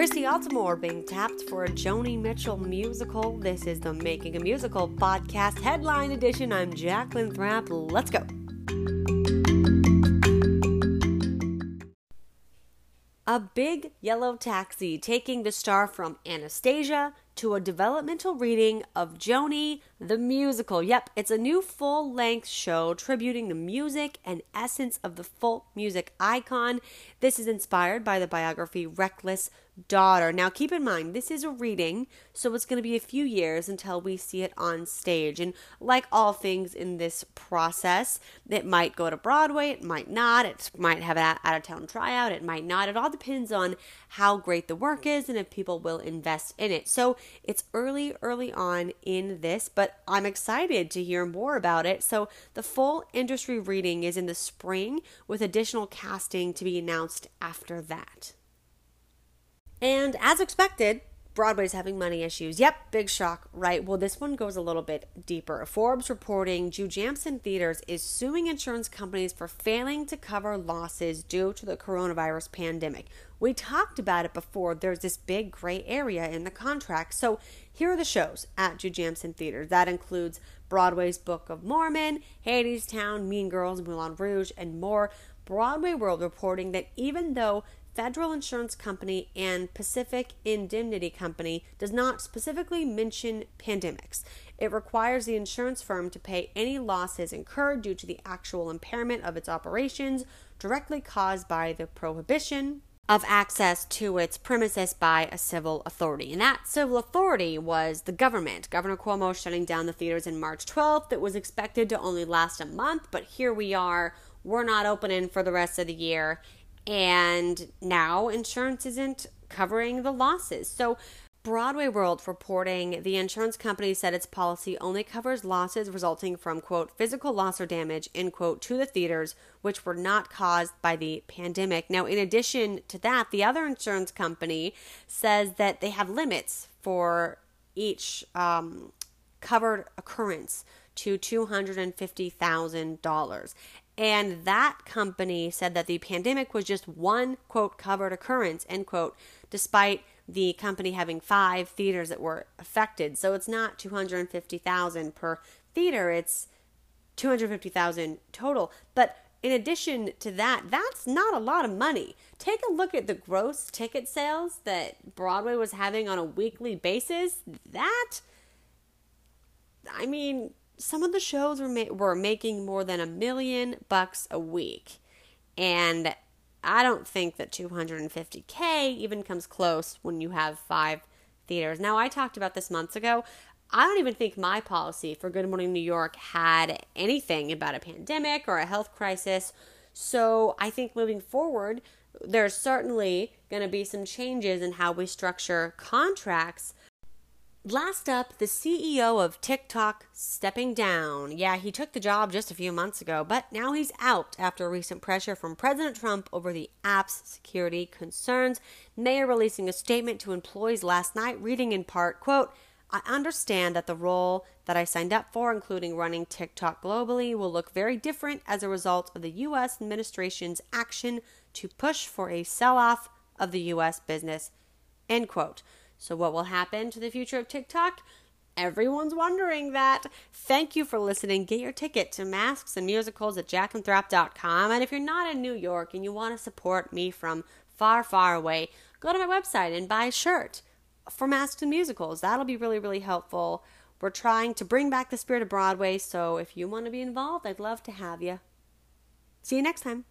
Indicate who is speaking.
Speaker 1: Christy Altomare being tapped for a Joni Mitchell musical. This is the Making a Musical podcast headline edition. I'm Jacqueline Thrapp. Let's go. A big yellow taxi taking the star from Anastasia to a developmental reading of Joni the musical. Yep, it's a new full length show tributing the music and essence of the folk music icon. This is inspired by the biography Reckless Daughter. Now, keep in mind, this is a reading, so it's going to be a few years until we see it on stage. And like all things in this process, it might go to Broadway, it might not, it might have an out of town tryout, it might not. It all depends on how great the work is and if people will invest in it. So it's early, early on in this, but I'm excited to hear more about it. So, the full industry reading is in the spring with additional casting to be announced after that. And as expected, Broadway's having money issues. Yep, big shock, right? Well, this one goes a little bit deeper. Forbes reporting Jujamcyn Theaters is suing insurance companies for failing to cover losses due to the coronavirus pandemic. We talked about it before. There's this big gray area in the contract. So here are the shows at Jujamcyn Theaters. That includes Broadway's Book of Mormon, Hadestown, Mean Girls, Moulin Rouge, and more. Broadway World reporting that even though Federal Insurance Company and Pacific Indemnity Company does not specifically mention pandemics. It requires the insurance firm to pay any losses incurred due to the actual impairment of its operations directly caused by the prohibition of access to its premises by a civil authority. And that civil authority was the government. Governor Cuomo shutting down the theaters in March 12th. That was expected to only last a month, but here we are. We're not opening for the rest of the year and now insurance isn't covering the losses. So Broadway World reporting the insurance company said its policy only covers losses resulting from quote physical loss or damage end quote to the theaters which were not caused by the pandemic. Now in addition to that, the other insurance company says that they have limits for each um, covered occurrence to $250,000. And that company said that the pandemic was just one, quote, covered occurrence, end quote, despite the company having five theaters that were affected. So it's not 250,000 per theater, it's 250,000 total. But in addition to that, that's not a lot of money. Take a look at the gross ticket sales that Broadway was having on a weekly basis. That, I mean, some of the shows were ma- were making more than a million bucks a week, and I don't think that 250k even comes close when you have five theaters. Now I talked about this months ago. I don't even think my policy for Good Morning New York had anything about a pandemic or a health crisis. So I think moving forward, there's certainly going to be some changes in how we structure contracts Last up, the CEO of TikTok stepping down. Yeah, he took the job just a few months ago, but now he's out after recent pressure from President Trump over the app's security concerns. Are releasing a statement to employees last night, reading in part, quote, I understand that the role that I signed up for, including running TikTok globally, will look very different as a result of the U.S. administration's action to push for a sell off of the U.S. business. End quote. So, what will happen to the future of TikTok? Everyone's wondering that. Thank you for listening. Get your ticket to Masks and Musicals at jackandthrap.com. And if you're not in New York and you want to support me from far, far away, go to my website and buy a shirt for Masks and Musicals. That'll be really, really helpful. We're trying to bring back the spirit of Broadway, so if you want to be involved, I'd love to have you. See you next time.